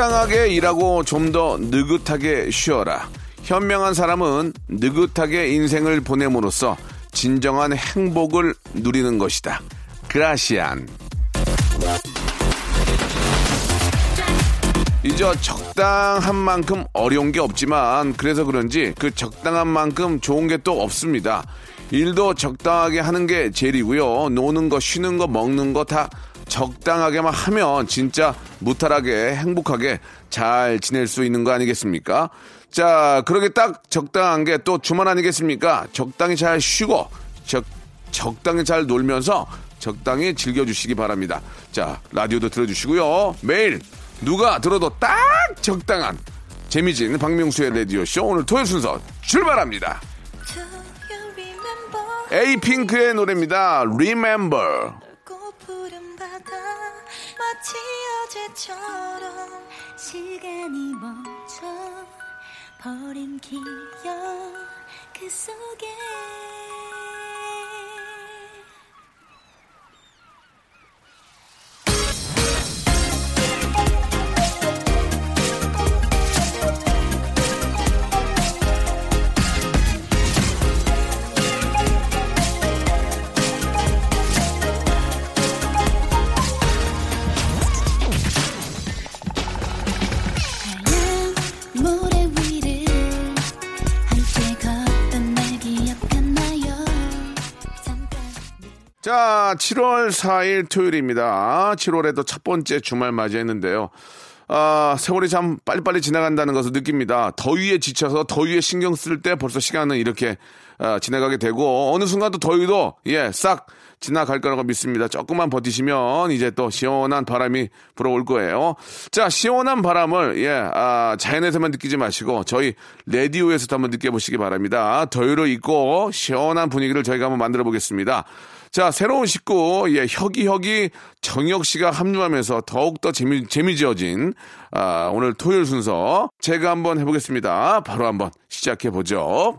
적당하게 일하고 좀 더 느긋하게 쉬어라 현명한 사람은 느긋하게 인생을 보냄으로써 진정한 행복을 누리는 것이다 그라시안 이제 적당한 만큼 어려운 게 없지만 그래서 그런지 그 적당한 만큼 좋은 게 또 없습니다. 일도 적당하게 하는 게 제일이고요. 노는 거, 쉬는 거, 먹는 거 다 적당하게만 하면 진짜 무탈하게 행복하게 잘 지낼 수 있는 거 아니겠습니까? 자, 그러게 딱 적당한 게 또 주말 아니겠습니까? 적당히 잘 쉬고 적, 적당히 잘 놀면서 적당히 즐겨주시기 바랍니다. 자, 라디오도 들어주시고요. 매일 누가 들어도 딱 적당한 재미진 박명수의 라디오쇼 오늘 토요일 순서 출발합니다. 에이핑크의 노래입니다. Remember. 바다 마치 어제처럼 시간이 멈춰 버린 기억 그 속에 자, 7월 4일 토요일입니다. 7월에도 첫 번째 주말 맞이했는데요. 아, 세월이 참 빨리빨리 지나간다는 것을 느낍니다. 더위에 지쳐서 더위에 신경 쓸 때 벌써 시간은 이렇게 아, 지나가게 되고 어느 순간 또 더위도 예, 싹 지나갈 거라고 믿습니다. 조금만 버티시면 이제 또 시원한 바람이 불어올 거예요. 자, 시원한 바람을 예, 아, 자연에서만 느끼지 마시고 저희 라디오에서도 한번 느껴보시기 바랍니다. 더위를 잊고 시원한 분위기를 저희가 한번 만들어 보겠습니다. 자, 새로운 식구, 예, 혁이혁이 정혁 씨가 합류하면서 더욱더 재미, 재미지어진, 아, 오늘 토요일 순서. 제가 한번 해보겠습니다. 바로 한번 시작해보죠.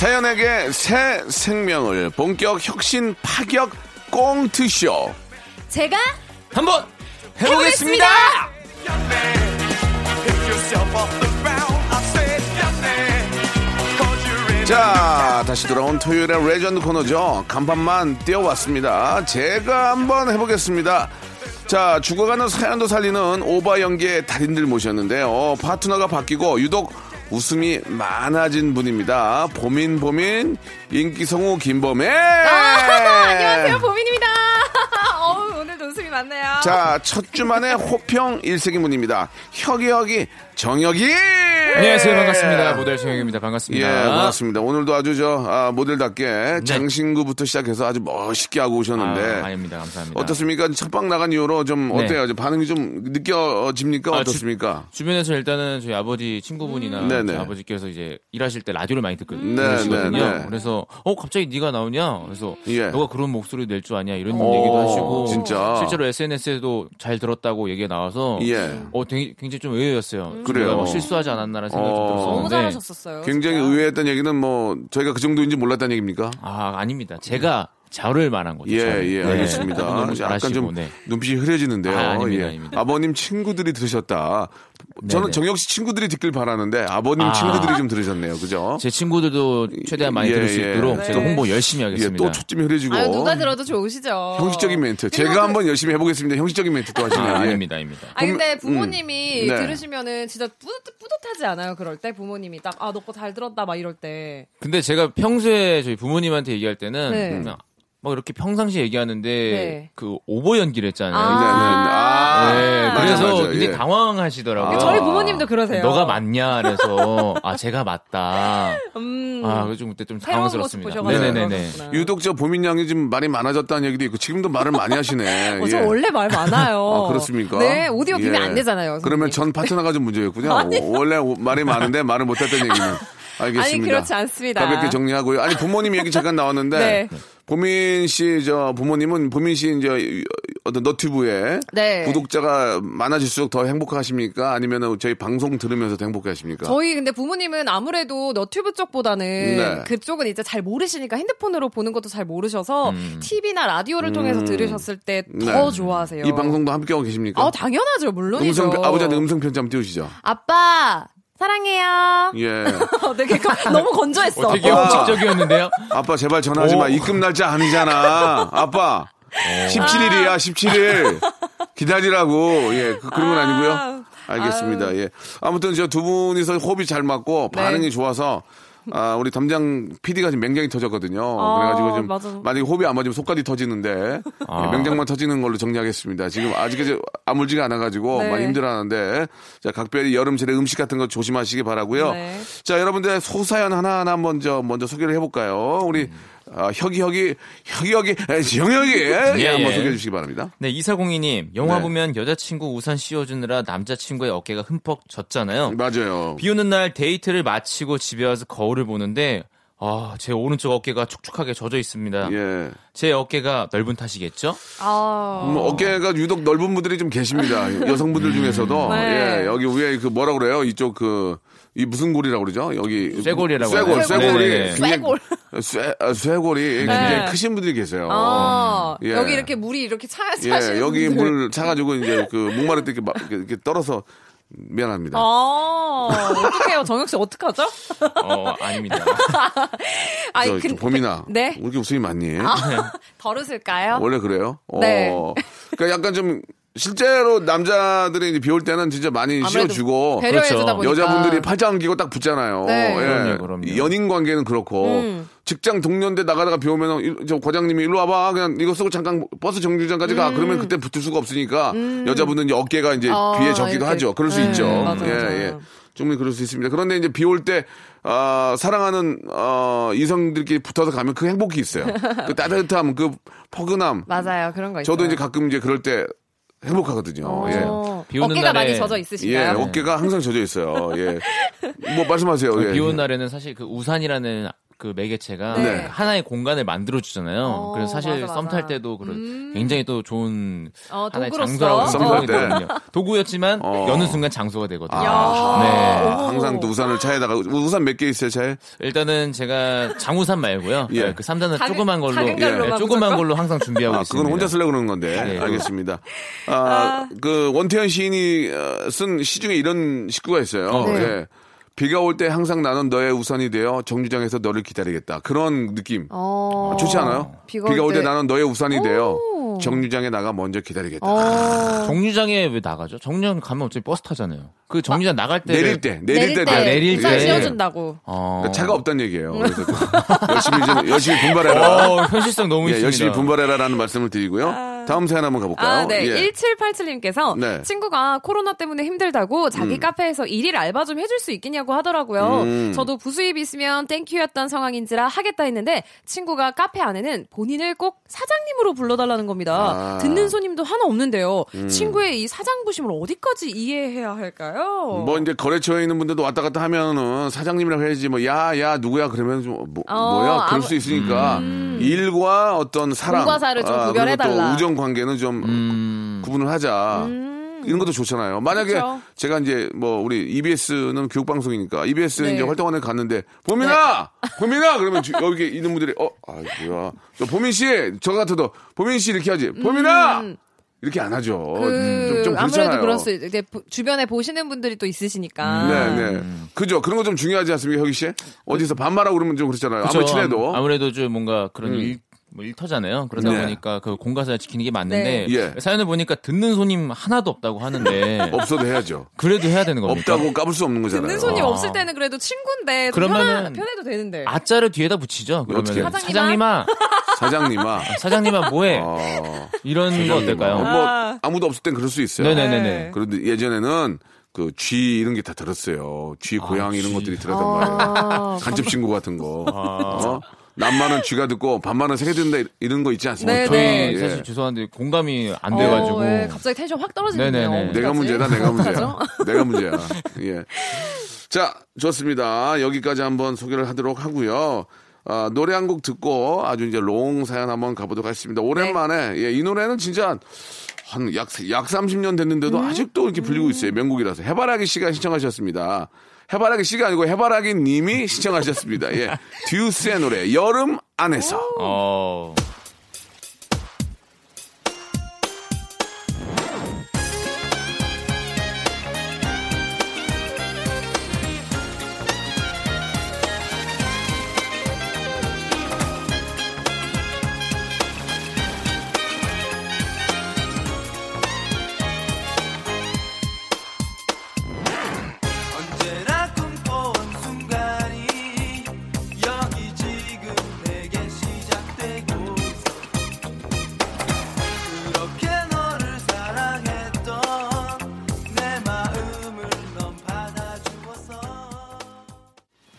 사연에게 새 생명을 본격 혁신 파격 꽁트쇼. 제가 한번 해보겠습니다. 자, 다시 돌아온 토요일의 레전드 코너죠. 간판만 띄워왔습니다. 제가 한번 해보겠습니다. 자, 죽어가는 사연도 살리는 오바 연기의 달인들 모셨는데요. 파트너가 바뀌고 유독 웃음이 많아진 분입니다. 보민 보민 인기 성우 김범애. 안녕하세요 보민입니다. 어우 오늘도 웃음이 많네요. 자, 첫 주만에 호평 일색인 분입니다. 혁이 혁이 정혁이. 안녕하세요 반갑습니다 모델 정혁입니다 예, 반갑습니다 반갑습니다. 오늘도 아주 저 아, 모델답게 장신구부터 시작해서 아주 멋있게 하고 오셨는데 네. 아, 아닙니다 감사합니다 어떻습니까? 첫방 나간 이후로 좀 네. 어때요? 좀 반응이 좀 느껴집니까? 아, 어떻습니까? 주, 변에서 일단은 저희 아버지 친구분이나 네네. 저희 아버지께서 이제 일하실 때 라디오를 많이 듣거- 네, 네, 네. 그래서 어 갑자기 네가 나오냐 그래서 예. 너가 그런 목소리 낼 줄 아냐 이런 오, 얘기도 하시고 진짜? 실제로 SNS에도 잘 들었다고 얘기가 나와서 예. 어 되게, 굉장히 좀 의외였어요 그래요? 막 실수하지 않았나라는 생각이 어. 좀 너무 들었었는데 잘하셨었어요. 굉장히 진짜. 의외였던 얘기는 뭐 저희가 그 정도인지 몰랐다는 얘기입니까? 아 아닙니다 제가 저를 말한 거죠. 예, 저를. 예, 네. 알겠습니다. 너무 약간 잘하시고, 좀 네. 눈빛이 흐려지는데요. 아, 아닙니다, 예. 아닙니다. 아버님 친구들이 들으셨다. 저는 네네. 정혁 씨 친구들이 듣길 바라는데 아버님 아. 친구들이 좀 들으셨네요. 그죠? 제 친구들도 최대한 많이 예, 들을 수 예. 있도록 네. 제가 홍보 열심히 예, 하겠습니다. 또 초점이 흐려지고. 아유, 누가 들어도 좋으시죠. 형식적인 멘트. 제가 그- 한번 열심히 해보겠습니다. 형식적인 멘트 또 하시면. 아, 예. 아닙니다, 아닙니다. 아 근데 음, 부모님이 네. 들으시면은 진짜 뿌듯, 뿌듯하지 않아요? 그럴 때 부모님이 딱 아 너 거 잘 들었다 막 이럴 때. 근데 제가 평소에 저희 부모님한테 얘기할 때는 네. 막 이렇게 평상시 얘기하는데 네. 그 오버 연기를 했잖아요. 아. 네, 네, 네. 아, 네, 맞아, 그래서 맞아, 굉장히 예. 당황하시더라고요. 아. 저희 부모님도 그러세요. 너가 맞냐? 그래서 아 제가 맞다. 음. 아 그래서 좀 그때 좀 당황스럽습니다. 네네네네. 그러셨구나. 유독 저 보민 양이 좀 말이 많아졌다는 얘기도 있고 지금도 말을 많이 하시네. 어, 저 예. 원래 말 많아요. 아, 그렇습니까? 네, 오디오 비면 예. 안 되잖아요. 그러면 선생님. 전 파트너가 좀 문제였군요. 원래 오- 말이 많은데 말을 못했던 얘기는. 알겠습니다. 아니, 그렇지 않습니다. 가볍게 정리하고요. 아니 부모님 얘기 잠깐 나왔는데 네. 보민 씨 저 부모님은 보민 씨 이제 어떤 너튜브에 네. 구독자가 많아질수록 더 행복하십니까? 아니면 저희 방송 들으면서 더 행복하십니까? 저희 근데 부모님은 아무래도 너튜브 쪽보다는 네. 그쪽은 이제 잘 모르시니까 핸드폰으로 보는 것도 잘 모르셔서 TV나 라디오를 통해서 들으셨을 때더 음. 네. 좋아하세요. 이 방송도 함께하고 계십니까? 아 당연하죠, 물론이죠. 음성 아버지한테 음성 편지 한번 띄우시죠. 아빠 사랑해요. 예. 되게 거- 너무 건조했어. 어, 되게 아. 공식적이었는데요. 아빠 제발 전화하지 마. 오. 입금 날짜 아니잖아. 아빠. 17일이야, 17일. 기다리라고. 예, 그, 그런 건 아니고요. 알겠습니다. 예. 아무튼 저 두 분이서 호흡이 잘 맞고 네. 반응이 좋아서 아, 우리 담당 PD가 지금 맹장이 터졌거든요. 아, 그래가지고 좀 맞아. 만약에 호흡이 안 맞으면 속까지 터지는데 아. 예, 맹장만 터지는 걸로 정리하겠습니다. 지금 아직까지 아물지가 않아가지고 네. 많이 힘들어하는데 자 각별히 여름철에 음식 같은 거 조심하시기 바라고요. 네. 자 여러분들 소사연 하나 하나 먼저 먼저 소개를 해볼까요? 우리 아, 혁이 혁이 혁이 혁이 정혁이 예, 예, 한번 예. 소개해 주시기 바랍니다. 네, 이사공이님 영화 네. 보면 여자친구 우산 씌워주느라 남자친구의 어깨가 흠뻑 젖잖아요. 맞아요. 비 오는 날 데이트를 마치고 집에 와서 거울을 보는데 아, 제 오른쪽 어깨가 촉촉하게 젖어 있습니다. 예. 제 어깨가 넓은 탓이겠죠? 아. 뭐 어깨가 유독 넓은 분들이 좀 계십니다. 여성분들 중에서도 네. 예 여기 위에 그 뭐라 그래요? 이쪽 그 이 무슨 골이라고 그러죠? 여기 쇠골이라고 쇠골? 쇠골이 쇠골. 쇠 아, 쇠골이 네. 굉장히 크신 분들이 계세요. 아, 예. 여기 이렇게 물이 이렇게 차, 예, 차시는 여기 분들. 물 차가지고 이제 그 목마를 때 이렇게, 막 이렇게 떨어서 미안합니다. 아, 어떡해요. 정혁 씨 어떡하죠? 어, 아닙니다. 아니, 저, 저 근- 봄이나 네? 왜 이렇게 웃음이 많니? 덜 웃을까요? 원래 그래요? 네. 어. 그러니까 약간 좀 실제로 남자들이 이제 비올 때는 진짜 많이 씌워주고 그렇죠. 여자분들이 팔짱 끼고 딱 붙잖아요. 네. 예. 그럼요, 그럼요. 연인 관계는 그렇고 음. 직장 동료인데 나가다가 비 오면 은저 과장님이 일로 와봐 그냥 이거 쓰고 잠깐 버스 정류장까지 가 그러면 그때 붙을 수가 없으니까 여자분은 이제 어깨가 이제 음. 아, 비에 적기도 이렇게. 하죠. 그럴 수 네, 있죠. 맞아요, 예, 맞아요. 예. 충분히 그럴 수 있습니다. 그런데 이제 비 올 때, 어, 사랑하는, 어, 이성들끼리 붙어서 가면 그 행복이 있어요. 그 따뜻함, 그 포근함. 맞아요. 그런 거 있어요. 저도 이제 가끔 이제 그럴 때 행복하거든요. 어, 비 오는 어깨가 날에- 많이 젖어 예. 예, 있으신가요? 어깨가 항상 젖어 있어요. 예. 뭐 말씀하세요. 예. 비 오는 날에는 사실 그 우산이라는 그 매개체가 네. 하나의 공간을 만들어 주잖아요. 어, 그래서 사실 썸. 탈 때도 그런 굉장히 또 좋은 어, 하나의. 장소라고 썸 생각이. 되거든요. 도구였지만 어. 여는 순간 장소가 되거든요. 아, 네. 항상 또 우산을 차에다가 우산 몇 개 있어요, 차에? 일단은 제가 장우산 말고요. 예. 네, 그 3단은 작은- 조그만 걸로 작은 네, 조그만? 걸로 항상 준비하고 아, 있습니다. 그건 혼자 쓰려고 그러는 건데. 네. 알겠습니다. 아, 그, 원태현 시인이 어, 쓴시 중에 이런 식구가 있어요. 네. 예. 비가 올 때 항상 나는 너의 우산이 되어 정류장에서 너를 기다리겠다. 그런 느낌. 어. 좋지 않아요? 비가 비가 올올때 때. 나는 너의 우산이 되어 오. 정류장에 나가 먼저 기다리겠다. 어. 정류장에 왜 나가죠? 정류장 가면 어차피 버스 타잖아요. 그 정류장 나갈 때 내릴 때, 내릴, 때, 아, 내릴 우산 때. 씌워준다고. 어. 그러니까 차가 없다는 얘기예요. 그래서 좀 열심히 좀, 열심히 분발해라. 어, 현실성 너무 예, 있습니다. 열심히 분발해라라는 말씀을 드리고요. 다음 사연 한번 가볼까요? 아, 네. 예. 1787님께서 네. 친구가 코로나 때문에 힘들다고 자기 음. 카페에서 일일 알바 좀 해줄 수 있겠냐고 하더라고요. 음. 저도 부수입 있으면 땡큐였던 상황인지라 하겠다 했는데 친구가 카페 안에는 본인을 꼭 사장님으로 불러달라는 겁니다. 아. 음. 듣는 손님도 하나 없는데요. 친구의 이 사장부심을 어디까지 이해해야 할까요? 뭐 이제 거래처에 있는 분들도 왔다 갔다 하면은 사장님이라고 해야지 뭐 야 야 누구야 그러면 좀 뭐, 어, 뭐야 그럴 아무- 수 있으니까 일과 어떤 사랑 공과 사를 좀 아, 구별해달라. 또 우정 관계는 좀 음. 구분을 하자. 이런 것도 좋잖아요. 만약에 그렇죠. 제가 이제 뭐 우리 EBS는 교육 방송이니까 EBS 네. 이제 활동하는 데 갔는데 보민아, 보민아 그러면 주- 여기 있는 분들이 어, 아 뭐야, 저 보민 씨, 저 같아도 보민 씨 이렇게 하지. 보민아 이렇게 안 하죠. 음. 그 좀, 좀 아무래도. 그럴 수 이제 보- 주변에 보시는 분들이 또 있으시니까. 네, 네. 그죠. 그런 거 좀 중요하지 않습니까, 혁이 씨? 어디서 반말하고 그러면 좀 그렇잖아요. 아무리 친해도. 아무, 래도 좀 뭔가 그런 음. 일, 뭐 일터잖아요. 그러다 네. 보니까 그 공가사를 지키는 게 맞는데 네. 예. 사연을 보니까 듣는 손님 하나도 없다고 하는데 없어도 해야죠. 그래도 해야 되는 겁니까? 없다고 까불 수 없는 거잖아요. 듣는 손님 아. 없을 때는 그래도 친구인데 편하, 편해도 되는데. 아자를 뒤에다 붙이죠. 어떻게? 그러면 사장님아? 사장님아, 사장님아. 사장님아 뭐해? 어, 이런 거 어떨까요? 뭐 아무도 없을 땐 그럴 수 있어요. 네네네 네. 그런데 예전에는 그 쥐 이런 게 다 들었어요. 쥐 고양이 이런 쥐. 것들이 들었단 말이에요. 아, 간첩 신고 같은 거. 어? 남만은 쥐가 듣고 반만은 새가 듣는다 이런 거 있지 않습니까? 네, 저희 네. 예. 사실 죄송한데 공감이 안 어, 돼가지고 예, 갑자기 텐션 확 떨어지네요. 네네네. 내가 어떡하지? 문제다, 내가 문제야. 내가 문제야. 예. 자, 좋습니다. 여기까지 한번 소개를 하도록 하고요. 아, 노래 한 곡 듣고 아주 이제 롱 사연 한번 가보도록 하겠습니다. 오랜만에, 예, 이 노래는 진짜 한 약, 약 30년 됐는데도 음? 아직도 이렇게 불리고 있어요. 명곡이라서. 해바라기 씨가 신청하셨습니다. 해바라기 씨가 아니고 해바라기 님이 신청하셨습니다. 예. 듀스의 노래, 여름 안에서. 어.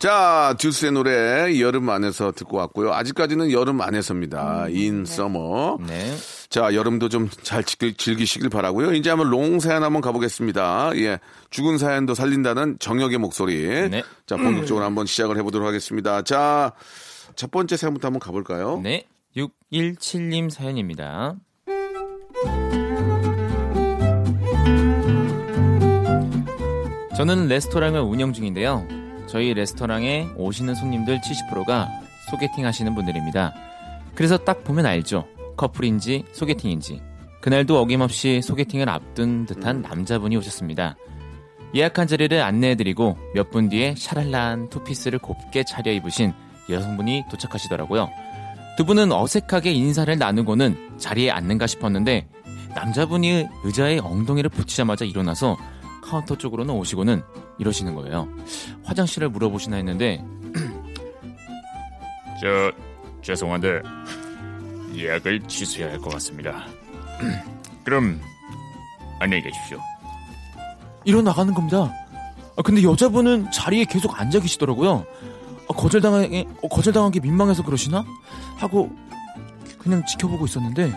자, 듀스의 노래 여름 안에서 듣고 왔고요. 아직까지는 여름 안에서입니다. in summer. 네. 자, 여름도 좀 잘 즐기시길 바라고요. 이제 한번 long 사연 한번 가보겠습니다. 예, 죽은 사연도 살린다는 정혁의 목소리. 네. 자, 본격적으로 한번 시작을 해보도록 하겠습니다. 자, 첫 번째 사연부터 한번 가볼까요? 네. 617님 사연입니다. 저는 레스토랑을 운영 중인데요. 저희 레스토랑에 오시는 손님들 70%가 소개팅 하시는 분들입니다. 그래서 딱 보면 알죠. 커플인지 소개팅인지. 그날도 어김없이 소개팅을 앞둔 듯한 남자분이 오셨습니다. 예약한 자리를 안내해드리고 몇 분 뒤에 샤랄란 투피스를 곱게 차려입으신 여성분이 도착하시더라고요. 두 분은 어색하게 인사를 나누고는 자리에 앉는가 싶었는데 남자분이 의자에 엉덩이를 붙이자마자 일어나서 카운터 쪽으로는 오시고는 이러시는 거예요. 화장실을 물어보시나 했는데 저 죄송한데 예약을 취소해야 할 것 같습니다. 그럼 안녕히 계십시오. 일어 나가는 겁니다. 아, 근데 여자분은 자리에 계속 앉아 계시더라고요. 아, 거절당한, 어, 거절당한 게 민망해서 그러시나? 하고 그냥 지켜보고 있었는데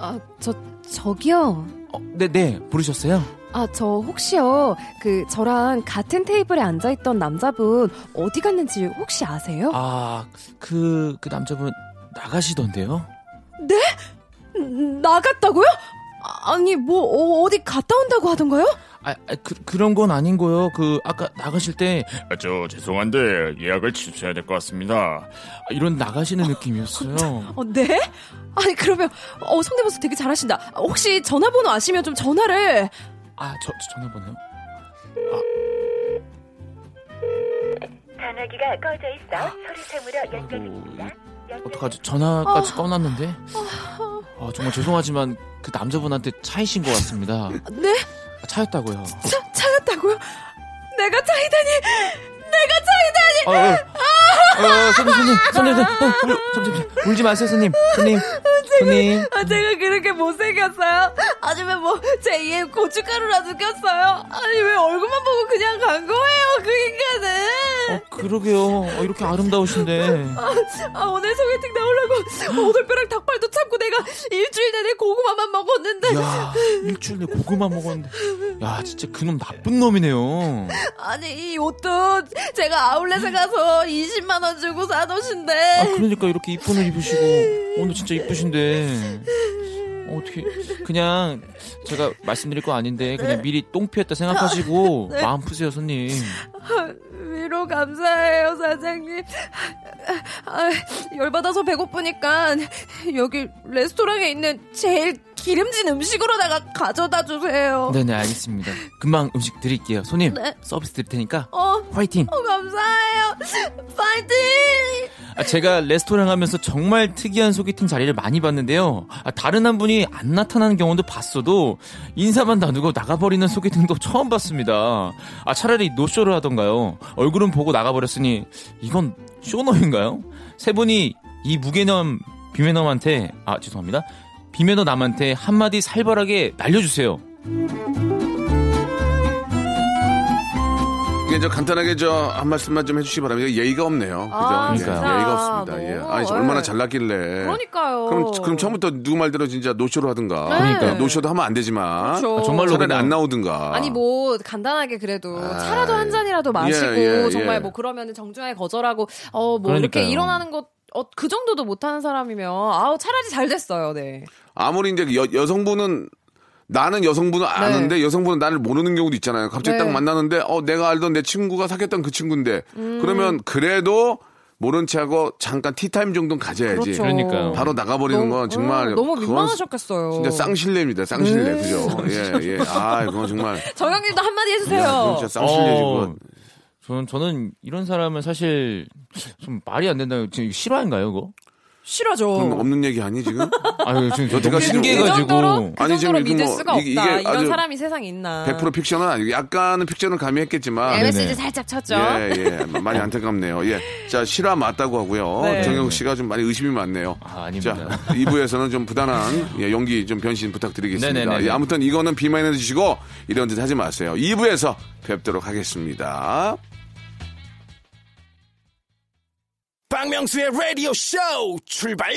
아, 저 저기요. 어, 네, 네, 부르셨어요? 아, 저 혹시요. 그 저랑 같은 테이블에 앉아 있던 남자분 어디 갔는지 혹시 아세요? 아, 그, 그 남자분 나가시던데요? 음, 나갔다고요? 아, 아니, 뭐 어, 어디 갔다 온다고 하던가요? 아, 아, 그, 그런 건 아닌 거요. 그, 아까 나가실 때, 아, 저 죄송한데 예약을 취소해야 될 것 같습니다. 아, 이런 나가시는 느낌이었어요. 어, 네? 아니, 그러면 어, 성대모사 되게 잘하신다. 아, 혹시 전화번호 아시면 좀 전화를 아, 저, 저 전화번호요? 전화기가 꺼져 있어 소리샘으로 연결됩니다. 어떡하지? 전화까지 꺼놨는데? 아, 정말 죄송하지만 그 남자분한테 차이신 것 같습니다. 네? 아, 차였다고요. 차, 차였다고요? 내가 차이다니! 내가 차이다니! 아, 어, 어, 어, 손님, 손님, 손님, 손님, 어, 울, 잠시만, 울지 마세요, 손님. 손님, 손님. 아, 제가 그렇게 못생겼어요? 아니면 뭐, 제 이에 고춧가루라도 꼈어요? 아니, 왜 얼굴만 보고 그냥 간 거예요, 그 인간은? 어, 그러게요. 어, 이렇게 아름다우신데. 아, 오늘 소개팅 나오려고 오돌뼈랑 닭발도 참고 내가 일주일 내내 고구마만 먹었는데. 야, 일주일 내 고구마 먹었는데. 야, 진짜 그놈 나쁜 놈이네요. 아니, 이 옷도 제가 아울렛에 가서 20만원 주고 산 옷인데. 아, 그러니까 이렇게 이쁜 옷 입으시고. 오늘 진짜 이쁘신데. 어, 어떻게 그냥 제가 말씀드릴 거 아닌데 그냥 미리 똥 피했다 생각하시고 마음 푸세요 손님. 위로 감사해요, 사장님. 아, 열받아서 배고프니까 여기 레스토랑에 있는 제일 기름진 음식으로다가 가져다 주세요. 네네 알겠습니다. 금방 음식 드릴게요. 손님 네. 서비스 드릴 테니까 어, 화이팅. 어, 감사해요. 파이팅! 아, 제가 레스토랑 하면서 정말 특이한 소개팅 자리를 많이 봤는데요. 아, 다른 한 분이 안 나타나는 경우도 봤어도 인사만 나누고 나가버리는 소개팅도 처음 봤습니다. 아, 차라리 노쇼를 하던가요. 얼굴은 보고 나가버렸으니 이건 쇼너인가요? 세 분이 이 무개념 비매너한테 아 죄송합니다. 비매너 남한테 한마디 살벌하게 날려주세요. 이게 저 간단하게 저 한 말씀만 좀 해주시기 바랍니다. 예의가 없네요. 그죠? 아, 예, 진짜. 예의가 없습니다. 예. 너무, 아니, 저 예. 얼마나 잘났길래. 그러니까요. 그럼, 그럼 처음부터 누구 말대로 진짜 노쇼를 하든가. 그러니까요. 노쇼도 하면 안 되지만. 그렇죠. 아, 정말로 차라리 그냥- 안 나오든가. 아니 뭐 간단하게 그래도 아이. 차라도 한 잔이라도 마시고 예, 예, 정말 예. 뭐 그러면은 정중하게 거절하고 어뭐 이렇게 그러니까요. 일어나는 것 어, 그 정도도 못하는 사람이면 아우 차라리 잘 됐어요. 네. 아무리 이제 여, 여성분은 나는 여성분을 아는데 여성분은 나를 모르는 경우도 있잖아요. 갑자기 네. 딱 만나는데 어 내가 알던 내 친구가 사귀었던 그 친구인데 음. 그러면 그래도 모른 체하고 잠깐 티타임 정도는 가져야지. 그렇죠. 그러니까요. 바로 나가버리는 건 정말 어, 너무 민망하셨겠어요. 진짜 쌍실례입니다. 쌍실례 네. 그죠? 예 예. 아 그건 정말 정영님도 한마디 야, 해주세요. 그건 진짜 쌍실례지 어. 저는 저는 이런 사람은 사실 좀 말이 안 된다. 지금 실화인가요, 그거? 싫어죠. 그건 없는 얘기 아니 지금? 아유 지금 그 신기해가지고. 그 아니, 지금 믿을 뭐 수가 없다. 이게- 이게 이런 아주 사람이 세상에 있나. 100% 픽션은 아니고 약간은 픽션을 가미했겠지만 MSG 네네. 살짝 쳤죠. 예, 예. 많이 안타깝네요. 예. 자, 실화 맞다고 하고요. 네. 정영 씨가 좀 많이 의심이 많네요. 아, 아닙니다. 자, 2부에서는 좀 부단한 예, 연기 좀 변신 부탁드리겠습니다. 네네네. 예, 아무튼 이거는 비마인드 주시고 이런 짓 하지 마세요. 2부에서 뵙도록 하겠습니다. 박명수의 라디오 쇼 출발!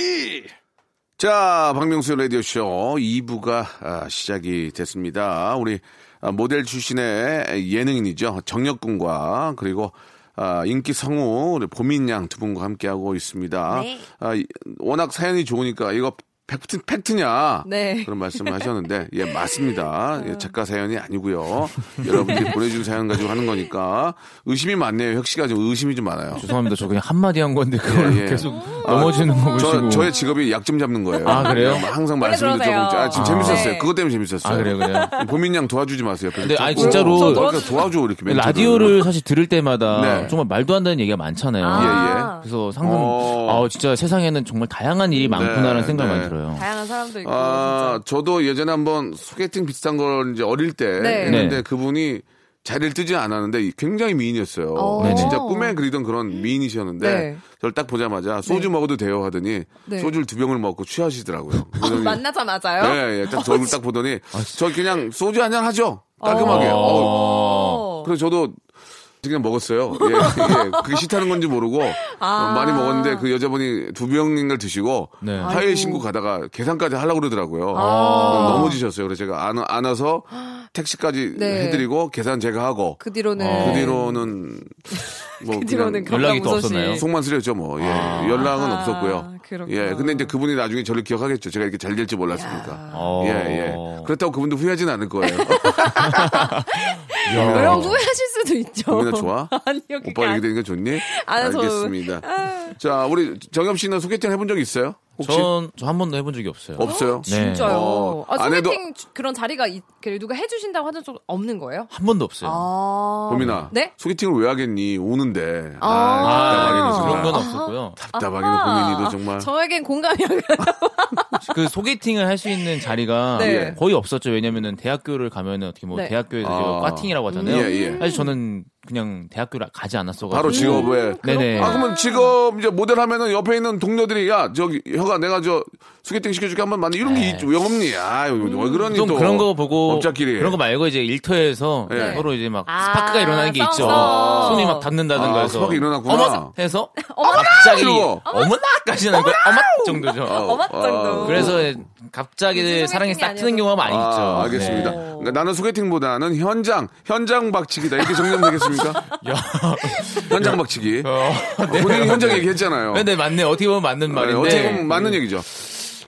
자, 박명수 라디오 쇼 2부가 아, 시작이 됐습니다. 우리 아, 모델 출신의 예능인이죠. 정혁군과 그리고 아, 인기 성우 우리 보민양 두 분과 함께하고 있습니다. 네. 아, 이- 워낙 사연이 좋으니까 이거 팩트, 팩트냐? 네. 그런 말씀을 하셨는데, 예, 맞습니다. 예, 작가 사연이 아니고요. 여러분들이 보내준 사연 가지고 하는 거니까 의심이 많네요. 혁 씨가 좀 의심이 좀 많아요. 죄송합니다. 저 그냥 한마디 한 건데 그걸 예, 예. 계속 넘어지는 거 보시고. 저, 저의 직업이 약점 잡는 거예요. 아, 그래요? 항상 원래 말씀을. 조금, 아, 지금 아. 재밌었어요. 네. 그것 때문에 재밌었어요. 아, 그래요, 그래요. 보민 양 도와주지 마세요. 근데 아니, 저- 진짜로 저 도와줘, 도와줘 이렇게 멘트를. 라디오를 사실 들을 때마다 네. 정말 말도 안 되는 얘기가 많잖아요. 아. 그래서 상상, 어. 아, 진짜 세상에는 정말 다양한 일이 많구나라는 네, 생각이 네. 많이 들어요. 다양한 사람도 있고 아, 진짜. 저도 예전에 한번 소개팅 비슷한 걸 이제 어릴 때 네. 했는데 네. 그분이 자리를 뜨지 않았는데 굉장히 미인이었어요. 어. 네네. 진짜 꿈에 그리던 그런 미인이셨는데 네. 저를 딱 보자마자 소주 먹어도 돼요 하더니 네. 소주를 두 병을 먹고 취하시더라고요. 아, 만나자마자요? 예, 예. 딱저 얼굴 딱 보더니 저 그냥 소주 한 잔 하죠. 깔끔하게. 어. 어. 그래서 저도 그냥 먹었어요. 예, 예. 그게 싫다는 건지 모르고 아. 어, 많이 먹었는데 그 여자분이 두 병인가를 드시고 네. 아이고. 신고 가다가 계산까지 하려고 그러더라고요. 아. 어, 넘어지셨어요. 그래서 제가 안, 안아서 택시까지 네. 해드리고 계산 제가 하고 그 뒤로는 그 뒤로는 뭐 그 뒤로는 연락이 또. 없었나요? 속만 쓰렸죠 뭐. 예. 연락은 아, 없었고요. 그렇구나. 예. 근데 이제 그분이 나중에 저를 기억하겠죠. 제가 이렇게 잘 될지 몰랐으니까. 어. 예, 예. 그렇다고 그분도 후회하지는 않을 거예요. 왜요? 후회하실 수도 있죠. 고민아 좋아? 아니요, 오빠 얘기 되니까 좋니? 아, 저- 알겠습니다. 자, 우리 정엽 씨는 소개팅 해본 적 있어요? 혹시? 전한 번도 해본 적이 없어요. 없어요? 네. 진짜요. 어, 아, 안 해도- 소개팅 그런 자리가 있- 그 누가 해주신다고 하는 적 없는 거예요? 한 번도 없어요. 아. 보민아. 네? 소개팅을 왜 하겠니? 오는데. 아. 답답하기는 아, 정말. 그런 건 없었고요. 답답하기는 고민이도 정말. 저에겐 공감이 안 가요. 그 소개팅을 할 수 있는 자리가 네. 거의 없었죠. 왜냐면은 대학교를 가면은 어떻게 뭐 네. 대학교에서 아. 이제 과팅이라고 하잖아요. 예, 예. 사실 저는 그냥 대학교를 가지 않았어가지고 바로 직업에. 네네. 아, 그러면 직업 이제 모델 하면은 옆에 있는 동료들이 야, 저기, 혀가 내가 저 소개팅 시켜줄게 한번 만나. 이런 게 있, 왜 없니? 아, 왜 그러니 좀 또. 그런 거 보고 업자끼리. 그런 거 말고 이제 일터에서 네. 서로 이제 막 아, 스파크가 일어나는 게 있죠. 싸워서. 손이 막 닿는다든가 아, 해서 스파크 일어났구나. 어머 해서 갑자기 이러고. 어머나까지는 거의 어머 정도죠. 어맛 정도. 그래서 갑자기 사랑이 싹 트는 경우가 많이 있죠. 아, 알겠습니다. 네. 그러니까 나는 소개팅보다는 현장, 현장 박치기다. 이렇게 정리하면 되겠습니까? 현장 박치기. 어, 본인이 현장 얘기했잖아요. 네, 네, 맞네. 어떻게 보면 맞는 네, 말인데. 어떻게 보면 맞는 얘기죠.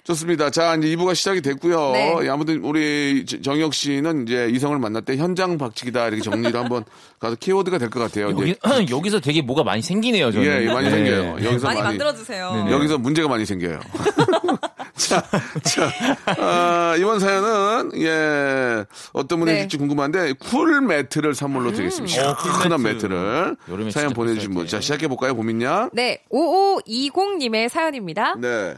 좋습니다. 자, 이제 2부가 시작이 됐고요. 네. 예, 아무튼 우리 저- 정혁 씨는 이제 이성을 만날 때 현장 박치기다 이렇게 정리를 한번 가서 키워드가 될 것 같아요. 여기, 여기서 되게 뭐가 많이 생기네요, 저는. 예, 예, 많이 네. 생겨요. 여기서 많이 많이 만들어주세요. 네네. 여기서 문제가 많이 생겨요. 자, 자, 아, 이번 사연은, 예, 어떤 분이 네. 해줄지 궁금한데, 쿨 매트를 선물로 드리겠습니다. 어, 쿨 매트. 매트를. 사연 보내주신 분. 자, 때. 시작해 볼까요, 고민양? 네, 5520님의 사연입니다. 네.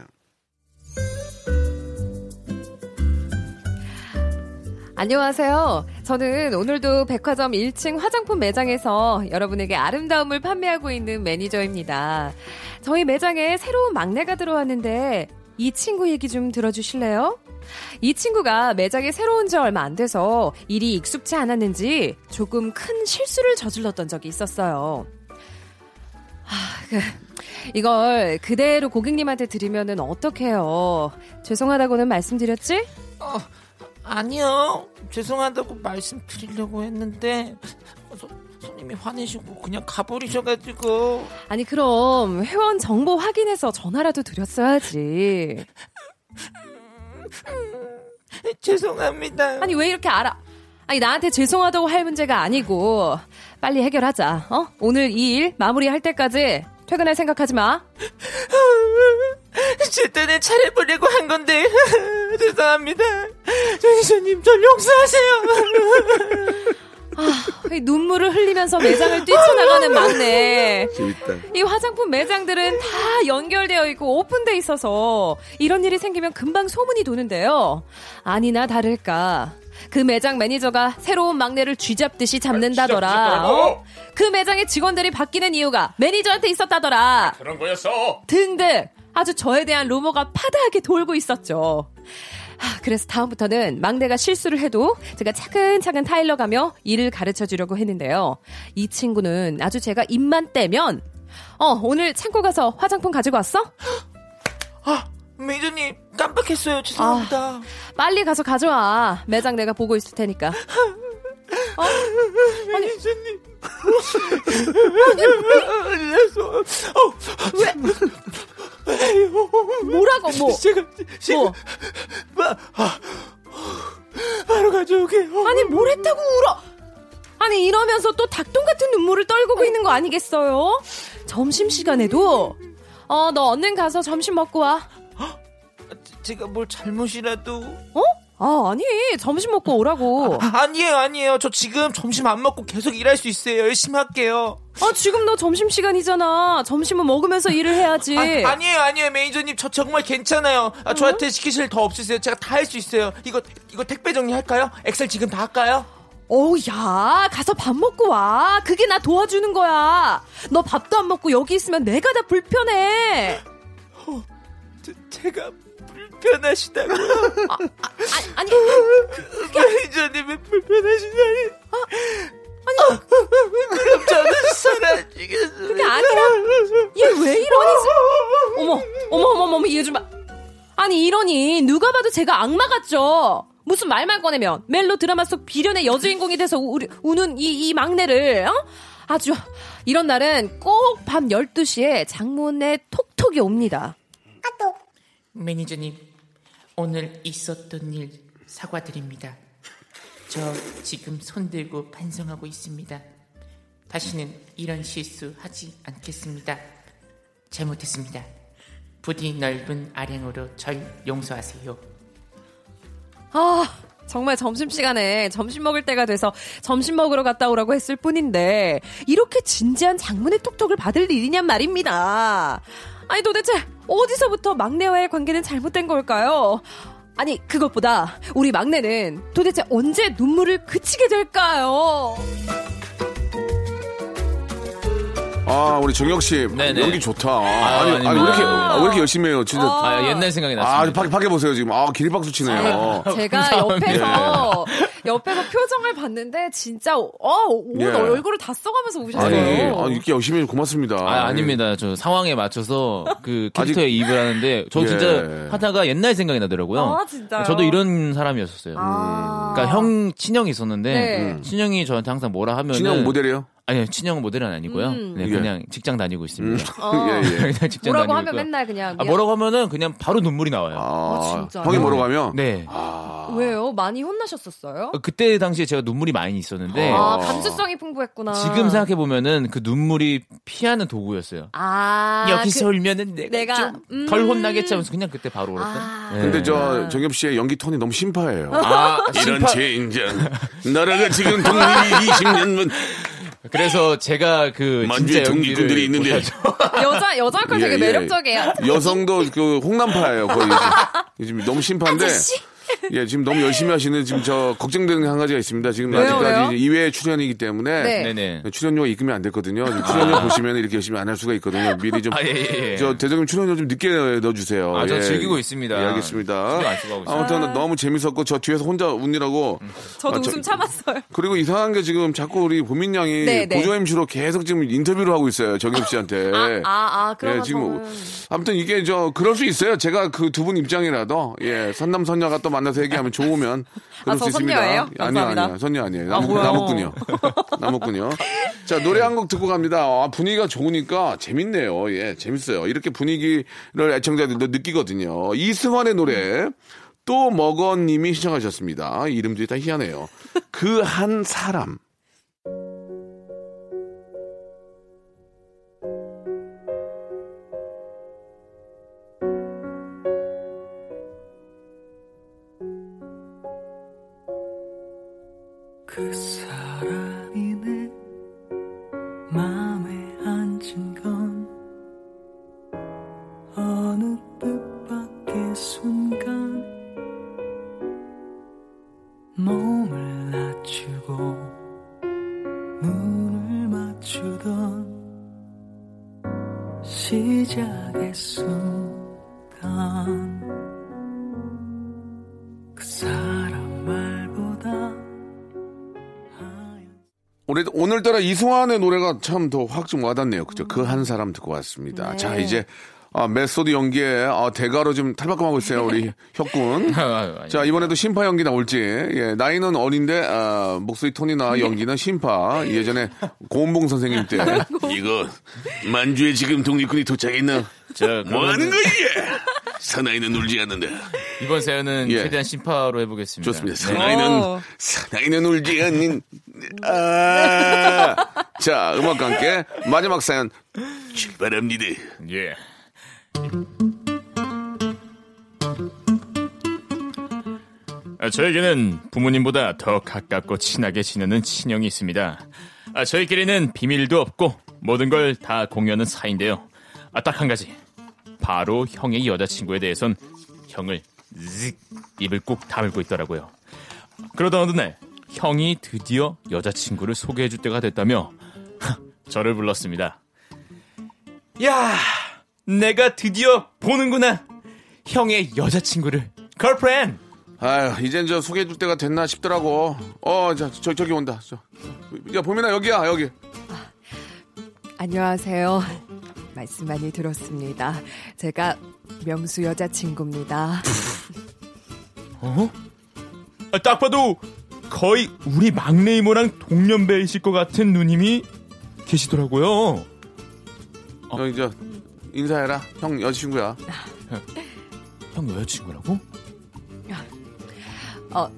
안녕하세요. 저는 오늘도 백화점 1층 화장품 매장에서 여러분에게 아름다움을 판매하고 있는 매니저입니다. 저희 매장에 새로운 막내가 들어왔는데 이 친구 얘기 좀 들어주실래요? 이 친구가 매장에 새로 온지 얼마 안 돼서 일이 익숙치 않았는지 조금 큰 실수를 저질렀던 적이 있었어요. 아, 그, 이걸 그대로 고객님한테 드리면은 어떡해요. 죄송하다고는 말씀드렸지? 아니요. 죄송하다고 말씀드리려고 했는데 소- 손님이 화내시고 그냥 가버리셔가지고 아니 그럼 회원 정보 확인해서 전화라도 드렸어야지. 죄송합니다. 아니 왜 이렇게 알아? 아니 나한테 죄송하다고 할 문제가 아니고 빨리 해결하자. 어? 오늘 이 일 마무리할 때까지 퇴근할 생각하지 마. 제 딴에 차려보려고 한 건데 죄송합니다. 정희선님 절 용서하세요. 이 눈물을 흘리면서 매장을 뛰쳐나가는 막내. 재밌다. 이 화장품 매장들은 다 연결되어 있고 오픈돼 있어서 이런 일이 생기면 금방 소문이 도는데요. 아니나 다를까. 그 매장 매니저가 새로운 막내를 쥐잡듯이 잡는다더라. 어? 그 매장의 직원들이 바뀌는 이유가 매니저한테 있었다더라. 그런 거였어. 등등 아주 저에 대한 루머가 파다하게 돌고 있었죠. 하, 그래서 다음부터는 막내가 실수를 해도 제가 차근차근 타일러 가며 일을 가르쳐 주려고 했는데요. 이 친구는 아주 제가 입만 떼면 어 오늘 창고 가서 화장품 가지고 왔어? 아 매니저님 깜빡했어요. 죄송합니다. 빨리 가서 가져와. 매장 내가 보고 있을 테니까. 어? 매니저님. 뭐라고 뭐? 제가 제가 뭐? 바, 아, 바로 가져오게요. 아니 뭘 했다고 울어? 아니 이러면서 또 닭똥 같은 눈물을 떨구고 있는 거 아니겠어요? 점심 시간에도 어 너 얼른 가서 점심 먹고 와. 제가 뭘 잘못이라도 어? 아 아니 점심 먹고 오라고. 아, 아니에요 아니에요 저 지금 점심 안 먹고 계속 일할 수 있어요 열심히 할게요 아 지금 너 점심 시간이잖아. 점심은 먹으면서 일을 해야지. 아, 아니에요 아니에요 매니저님 저 정말 괜찮아요 아, 저한테 시키실 일더 없으세요 제가 다 할 수 있어요 이거 이거 택배 정리할까요 엑셀 지금 다 할까요 어우, 야, 가서 밥 먹고 와. 그게 나 도와주는 거야. 너 밥도 안 먹고 여기 있으면 내가 다 불편해. 저, 제가 불편하시다고요 아니, 아니, 매니저님이 불편하시다니 아니 그럼 저는 사라지겠어요 그게 아니라, 얘 왜 이러니? 어머, 어머, 어머, 어머, 얘 좀 봐. 아니, 이러니, 누가 봐도 제가 악마 같죠? 무슨 말만 꺼내면, 멜로 드라마 속 비련의 여주인공이 돼서 우리, 우는 이, 이 막내를, 어? 아주, 이런 날은 꼭 밤 12시에 장문에 톡톡이 옵니다. 매니저님, 오늘 있었던 일 사과드립니다. 저 지금 손들고 반성하고 있습니다. 다시는 이런 실수 하지 않겠습니다. 잘못했습니다. 부디 넓은 아량으로 절 용서하세요. 아, 정말 점심시간에 점심 먹을 때가 돼서 점심 먹으러 갔다 오라고 했을 뿐인데, 이렇게 진지한 장문의 톡톡을 받을 일이냔 말입니다. 아니, 도대체 어디서부터 막내와의 관계는 잘못된 걸까요? 아니, 그것보다 우리 막내는 도대체 언제 눈물을 그치게 될까요? 아, 우리 정혁 씨. 네네. 연기 좋다. 아니, 아니, 왜. 이렇게, 아, 왜 이렇게 열심히 해요? 진짜. 아, 옛날 생각이 아, 났습니다. 밖에, 밖에 보세요, 지금. 아, 기립박수 치네요. 제가 옆에서, 옆에서 표정을 봤는데, 진짜, 어, 옷 예. 얼굴을 다 써가면서 아니, 우셨어요. 아, 이렇게 열심히 고맙습니다. 아, 아닙니다. 저 상황에 맞춰서 그 캐릭터에 아직- 입을 하는데 저 예. 진짜 하다가 옛날 생각이 나더라고요. 아, 진짜요? 저도 이런 사람이었었어요. 아. 그러니까 형 친형이 있었는데 네. 친형이 저한테 항상 뭐라 하면은 진영 모델이에요? 아니요, 친형 모델은 아니고요. 음. 네, 예. 그냥 직장 다니고 있습니다. 어. 예, 예. 그냥 직장 뭐라고 다니고 하면 있고요. 맨날 그냥 아, 뭐라고 하면은 그냥 바로 눈물이 나와요. 아, 진짜요? 형이 뭐라고 하면? 네. 왜요? 많이 혼나셨었어요? 어, 그때 당시에 제가 눈물이 많이 있었는데 아, 감수성이 풍부했구나. 지금 생각해 보면은 그 눈물이 피하는 도구였어요. 아, 여기서 그- 울면은 내가, 내가, 좀덜 음. 혼나겠지 하면서 그냥 그때 바로 울었던. 아. 네. 근데 저 정엽 씨의 연기 톤이 너무 심파해요. 아, 이런 심파- 젠장 나라가 지금 독립이 20년만 그래서 제가 그 만주에 정기꾼들이 있는데. 여자 여자 역할 되게 예, 예. 매력적이에요. 여성도 그 홍남파예요 거의 지금 너무 심파인데 예 지금 너무 열심히 하시는 지금 저 걱정되는 한 가지가 있습니다 지금 왜요, 아직까지 왜요? 2회 출연이기 때문에 네. 출연료가 입금이 안 됐거든요 출연료 보시면 이렇게 열심히 안 할 수가 있거든요 미리 좀 아, 예, 예, 예. 저 대장님 출연료 좀 늦게 넣어주세요. 아, 저 예. 즐기고 있습니다. 예, 알겠습니다. 아무튼 너무 재밌었고 저 뒤에서 혼자 웃느라고. 저도 아, 저- 웃음 참았어요. 그리고 이상한 게 지금 자꾸 우리 보민 양이 네, 네. 보조 MC로 계속 지금 인터뷰를 하고 있어요. 정엽 씨한테. 아, 아, 아, 그러면 예, 지금 저는 아무튼 이게 저 그럴 수 있어요. 제가 그 두 분 입장이라도 예 선남 선녀가 또 만나서 얘기하면 좋으면 그럴 아, 수저 있습니다. 선녀예요? 아니요. 아니요 선녀 아니에요. 아, 나무, 뭐야. 나무꾼이요. 나무꾼이요. 자 노래 한 곡 듣고 갑니다. 아, 분위기가 좋으니까 재밌네요. 예 재밌어요. 이렇게 분위기를 애청자들도 느끼거든요. 이승환의 노래. 또 먹어님이 신청하셨습니다. 이름들이 다 희한해요. 그 한 사람. 눈을 맞추던 시작의 순간 그 사람 말보다 올해, 오늘따라 이승환의 노래가 참 더 확 좀 와닿네요. 그죠? 그 한 사람 듣고 왔습니다. 네. 자, 이제, 아, 메소드 연기에 아, 대가로 좀 탈바꿈하고 있어요. 우리 혁군. 아, 자, 이번에도 신파 연기 나올지. 예, 나이는 어린데, 아, 목소리 톤이나 연기는 신파. 예전에 고은봉 선생님 때. 이거, 만주에 지금 독립군이 도착했나? 자, 뭐 하는 거야, 이게? 사나이는 울지 않는다. 이번 사연은 예. 최대한 심파로 해보겠습니다. 좋습니다. 네. 사나이는, 어. 사나이는 울지 않는, 아. 자, 음악과 함께 마지막 사연 출발합니다. 예. 아, 저에게는 부모님보다 더 가깝고 친하게 지내는 친형이 있습니다. 아, 저희끼리는 비밀도 없고 모든 걸 다 공유하는 사이인데요. 아, 딱한 가지. 바로 형의 여자친구에 대해선 형을 zik 입을 꾹 다물고 있더라고요. 그러다 어느 날 형이 드디어 여자친구를 소개해줄 때가 됐다며 저를 불렀습니다. 야, 내가 드디어 보는구나. 형의 여자친구를. girlfriend. 아유, 이젠 저 소개해줄 때가 됐나 싶더라고. 어, 자, 저, 저기 온다. 저. 야, 보민아, 여기야, 여기. 안녕하세요. 말씀 많이 들었습니다. 제가 명수 여자친구입니다. 어? 아, 딱 봐도 거의 우리 막내 이모랑 동년배이실 것 같은 누님이 계시더라고요. 여기, 저, 인사해라. 형 여자친구야. 형 여자친구라고? 어,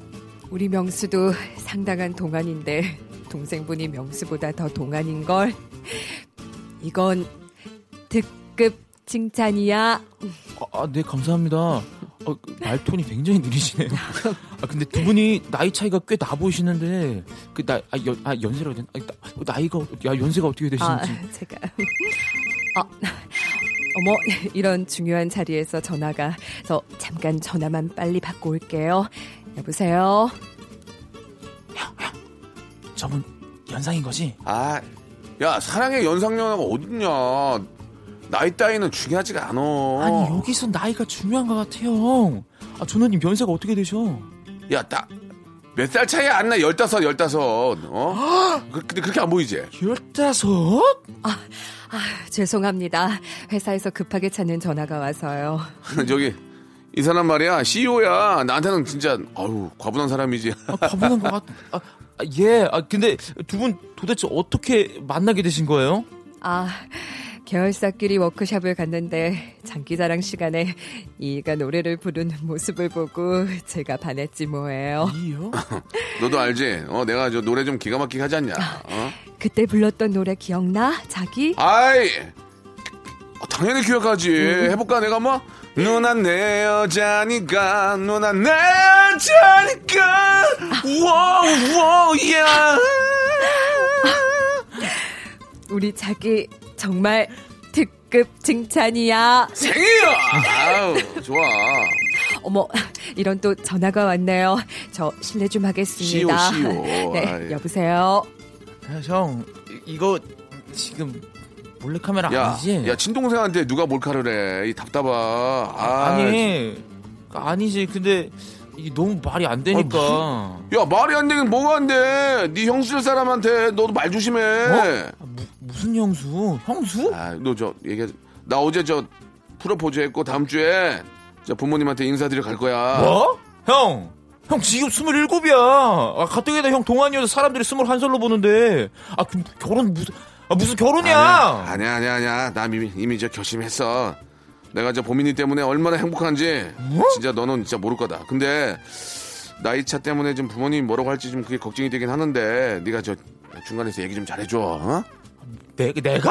우리 명수도 상당한 동안인데 동생분이 명수보다 더 동안인 걸. 이건 특급 칭찬이야. 아, 아, 네, 감사합니다. 어, 그 말톤이 굉장히 느리시네요. 아, 근데 두 분이 나이 차이가 꽤 나 보이시는데, 그, 나, 아, 연, 아 연세라고 되나? 아, 나, 나이가, 야, 연세가 어떻게 아, 되시는지. 제가 어, 어머 이런 중요한 자리에서 전화가 저 잠깐 전화만 빨리 받고 올게요. 여보세요. 저분 연상인 거지? 아, 야, 사랑의 연상 연하가 어딨냐. 나이 따위는 중요하지가 않아. 아니, 여기서 나이가 중요한 것 같아요. 아, 조나님 연세가 어떻게 되셔? 야, 딱. 몇 살 차이 안 나? 열다섯, 열다섯. 어? 그- 근데 그렇게 안 보이지? 열다섯? 아, 죄송합니다. 회사에서 급하게 찾는 전화가 와서요. 저기, 이 사람 말이야 CEO야. 나한테는 진짜 아유 과분한 사람이지. 아, 과분한 것 같. 아, 아, 예. 아 근데 두 분 도대체 어떻게 만나게 되신 거예요? 아, 겨울삭끼리 워크숍을 갔는데 장기자랑 시간에 이가 노래를 부르는 모습을 보고 제가 반했지 뭐예요. 이요? 너도 알지? 어 내가 저 노래 좀 기가 막히게 하지 않냐? 어? 그때 불렀던 노래 기억나? 자기? 아이 어, 당연히 기억하지. 해볼까 내가 뭐 누나 내 여자니까 누나 내 여자니까 워워 예. 우리 자기 정말 특급 칭찬이야. 생이야. 아우 좋아. 어머, 이런 또 전화가 왔네요. 저 실례 좀 하겠습니다. 시오, 시오. 네, 아이. 여보세요. 야, 형 이- 이거 지금 몰래카메라 야, 아니지? 야 친동생한테 누가 몰카를 해? 이 답답아. 아, 아니 아니지. 근데 이게 너무 말이 안 되니까. 야 말이 안 되긴 뭐가 안 돼? 네 형수들 사람한테 너도 말 조심해. 아, 무, 무슨 형수? 형수? 아, 너 저 얘기 나 어제 저 프로포즈 했고 다음 주에 저 부모님한테 인사드려 갈 거야. 뭐? 형! 형 지금 스물일곱이야. 아, 가뜩이나 형 동안이어서 사람들이 스물한살로 보는데. 아, 그, 결혼 무슨, 아, 무슨 결혼이야? 아니야, 아니야, 아니야. 나 이미, 이미 저 결심했어. 내가 저 보민이 때문에 얼마나 행복한지 뭐? 진짜 너는 진짜 모를 거다. 근데 나이 차 때문에 좀 부모님이 뭐라고 할지 좀 그게 걱정이 되긴 하는데 네가 저 중간에서 얘기 좀 잘해줘. 어? 내, 내가?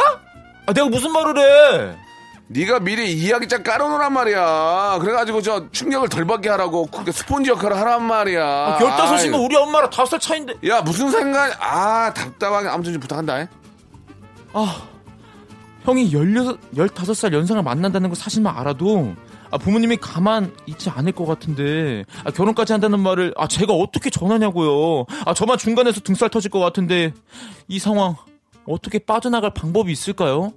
아, 내가 무슨 말을 해? 네가 미리 이야기장 깔아놓으란 말이야. 그래가지고 저 충격을 덜 받게 하라고 그 스폰지 역할을 하란 말이야. 아, 열다섯이면 아이, 우리 엄마랑 다섯 살 차인데. 야 무슨 상관? 아 답답하게 아무튼 좀 부탁한다. 아, 형이 열여섯, 열다섯 살 연상을 만난다는 거 사실만 알아도, 아, 부모님이 가만 있지 않을 것 같은데, 아, 결혼까지 한다는 말을, 아, 제가 어떻게 전하냐고요. 아, 저만 중간에서 등살 터질 것 같은데, 이 상황, 어떻게 빠져나갈 방법이 있을까요?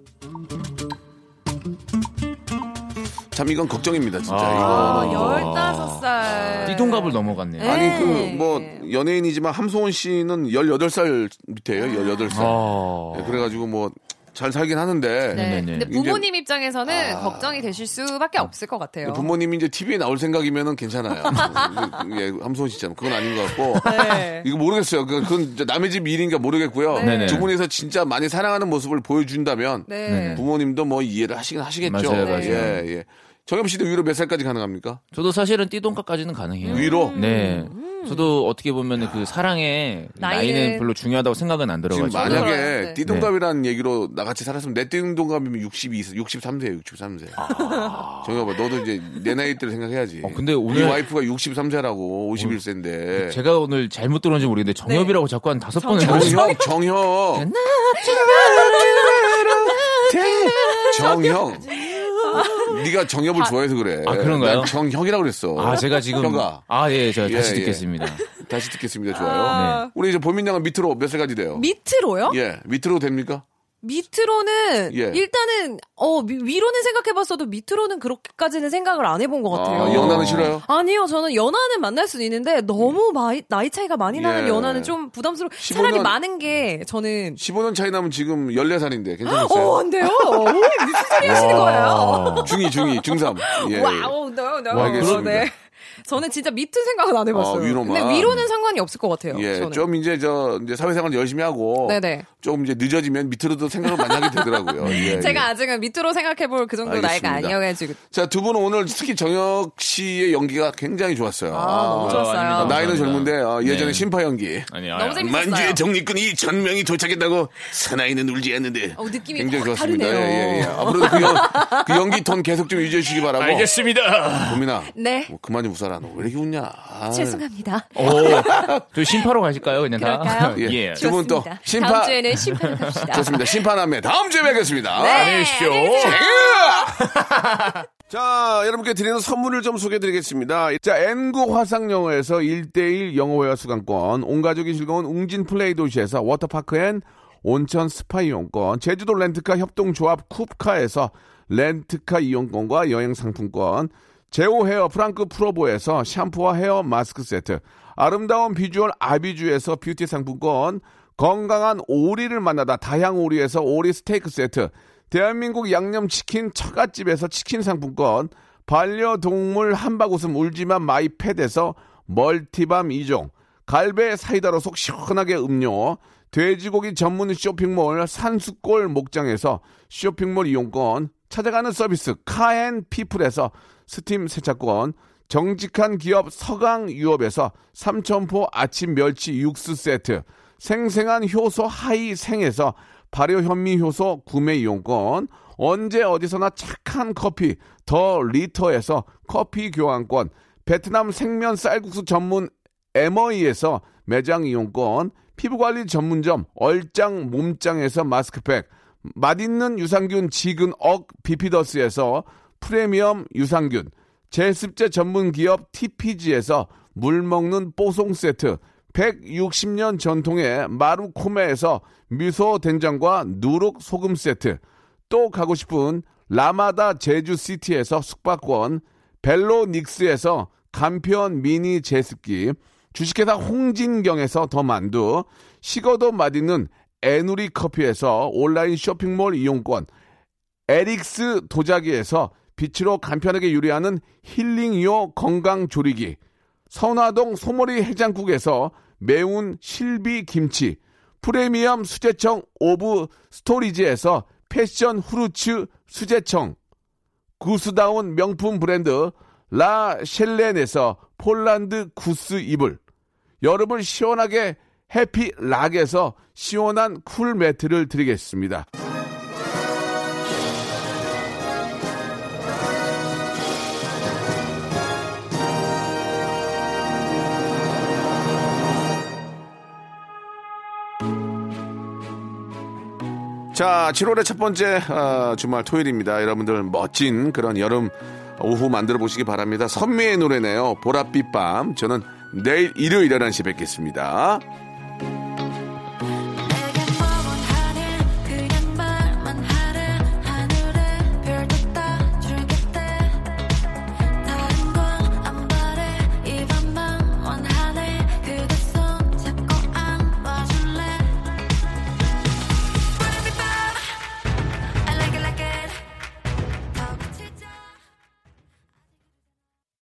참 이건 걱정입니다 진짜. 아, 이거. 15살. 띠동갑을 넘어갔네요. 네. 아니 그 뭐 연예인이지만 함소원 씨는 18살 밑에요. 18살. 아. 네, 그래가지고 뭐 잘 살긴 하는데 네. 네네네. 근데 부모님 입장에서는 걱정이 되실 수밖에 없을 것 같아요. 부모님이 이제 TV에 나올 생각이면은 괜찮아요. 예, 함소원 씨잖아. 그건 아닌 것 같고. 네. 이거 모르겠어요. 그- 그건 남의 집 일인가 모르겠고요. 네네. 두 분이서 진짜 많이 사랑하는 모습을 보여준다면 네. 부모님도 뭐 이해를 하시긴 하시겠죠. 맞아요, 맞아요. 예, 예. 정엽 씨도 위로 몇 살까지 가능합니까? 저도 사실은 띠동갑까지는 가능해요. 위로? 네. 저도 어떻게 보면 그 사랑의 나이는, 나이는 별로 중요하다고 생각은 안 지금 들어가지고. 만약에 네. 띠동갑이라는 얘기로 나같이 살았으면 내 띠동갑이면 62, 63세예요, 63세. 정엽아, 너도 이제 내 나이 때를 생각해야지. 어, 근데 우리 오늘- 와이프가 63세라고 51세인데. 제가 오늘 잘못 들었는지 모르겠는데 정엽이라고 자꾸 한 다섯 번을 정형, 정형. 정형. 네가 정엽을 좋아해서 그래. 아, 그런가요? 난 정형이라고 그랬어. 아 제가 지금 형아. 아예 제가 예, 다시 예. 듣겠습니다. 다시 듣겠습니다. 좋아요. 네. 우리 이제 보민 양은 밑으로 몇 살까지 돼요? 밑으로요? 예, 밑으로 됩니까? 밑으로는 예. 일단은 어 위- 위로는 생각해봤어도 밑으로는 그렇게까지는 생각을 안 해본 것 같아요. 아, 연하는 싫어요? 아니요, 저는 연하는 만날 수는 있는데 너무 마이, 나이 차이가 많이 나는 예. 연하는 좀 부담스러워. 15년 차라리 많은 게 저는 15년 차이 나면 지금 14살인데 괜찮겠어요? 어, 안 돼요. 오, 무슨 소리 하시는 거예요? 중2, 중2, 중3. 예. wow, no. 와, 알겠습니다. 네. 저는 진짜 밑은 생각은 안 해봤어요. 아, 위로만. 근데 위로는 상관이 없을 것 같아요. 예, 저는. 좀 이제 저 이제 사회생활 열심히 하고 네네. 조금 이제 늦어지면 밑으로도 생각을 많이 하게 되더라고요. 예, 제가 예. 아직은 밑으로 생각해볼 그 정도 나이가 알겠습니다. 아니어가지고. 자, 두 분은 오늘 특히 정혁 씨의 연기가 굉장히 좋았어요. 아, 너무 좋았어요. 아닙니다. 나이는 감사합니다. 젊은데 어, 예전에 네. 심파 연기. 아니 너무 재밌었어요. 만주의 정리꾼이 천 명이 도착했다고 사나이는 울지 않는데 어, 느낌이 굉장히 확 좋았습니다. 예, 예, 예. 앞으로도 그, 연, 그 연기 톤 계속 좀 유지해 주시기 바라고. 알겠습니다. 고민아. 네. 뭐 그만 좀 웃어라. 너 왜 이렇게 웃냐. 아. 죄송합니다. 오, 저 신파로 가실까요 그냥 다? 그럴까요? 예. 예. 두분 또 좋습니다. 신파. 다음 주에는 신파를 갑시다. 좋습니다. 심판함에 다음 주에 뵙겠습니다. 네, 안녕히 계십시오. 자, 여러분께 드리는 선물을 좀 소개해 드리겠습니다. 자, N구 화상영어에서 1대1 영어회화 수강권, 온 가족이 즐거운 웅진 플레이 도시에서 워터파크 and 온천 스파 이용권, 제주도 렌트카 협동조합 쿱카에서 렌트카 이용권과 여행 상품권, 제오 헤어 프랑크 프로보에서 샴푸와 헤어 마스크 세트, 아름다운 비주얼 아비주에서 뷰티 상품권, 건강한 오리를 만나다 다향 오리에서 오리 스테이크 세트, 대한민국 양념치킨 처갓집에서 치킨 상품권, 반려동물 한바구음 울지만 마이패드에서 멀티밤 2종, 갈배 사이다로 속 시원하게 음료, 돼지고기 전문 쇼핑몰 산수골 목장에서 쇼핑몰 이용권, 찾아가는 서비스 카앤피플에서 스팀 세차권, 정직한 기업 서강유업에서 삼천포 아침 멸치 육수 세트, 생생한 효소 하이생에서 발효 현미 효소 구매 이용권, 언제 어디서나 착한 커피 더 리터에서 커피 교환권, 베트남 생면 쌀국수 전문 에머이에서 매장 이용권, 피부관리 전문점 얼짱 몸짱에서 마스크팩, 맛있는 유산균 지근 억 비피더스에서 프리미엄 유산균, 제습제 전문 기업 TPG에서 물 먹는 뽀송 세트, 160년 전통의 마루코메에서 미소 된장과 누룩 소금 세트, 또 가고 싶은 라마다 제주시티에서 숙박권, 벨로닉스에서 간편 미니 제습기, 주식회사 홍진경에서 더 만두, 식어도 맛있는 에누리 커피에서 온라인 쇼핑몰 이용권, 에릭스 도자기에서 빛으로 간편하게 요리하는 힐링요 건강조리기, 선화동 소머리 해장국에서 매운 실비 김치, 프리미엄 수제청 오브 스토리지에서 패션 후르츠 수제청, 구스다운 명품 브랜드 라 셸렌에서 폴란드 구스 이불, 여름을 시원하게 해피락에서 시원한 쿨 매트를 드리겠습니다. 자, 7월의 첫 번째 어, 주말 토요일입니다. 여러분들 멋진 그런 여름 오후 만들어 보시기 바랍니다. 선미의 노래네요. 보랏빛 밤. 저는 내일 일요일 11시 뵙겠습니다.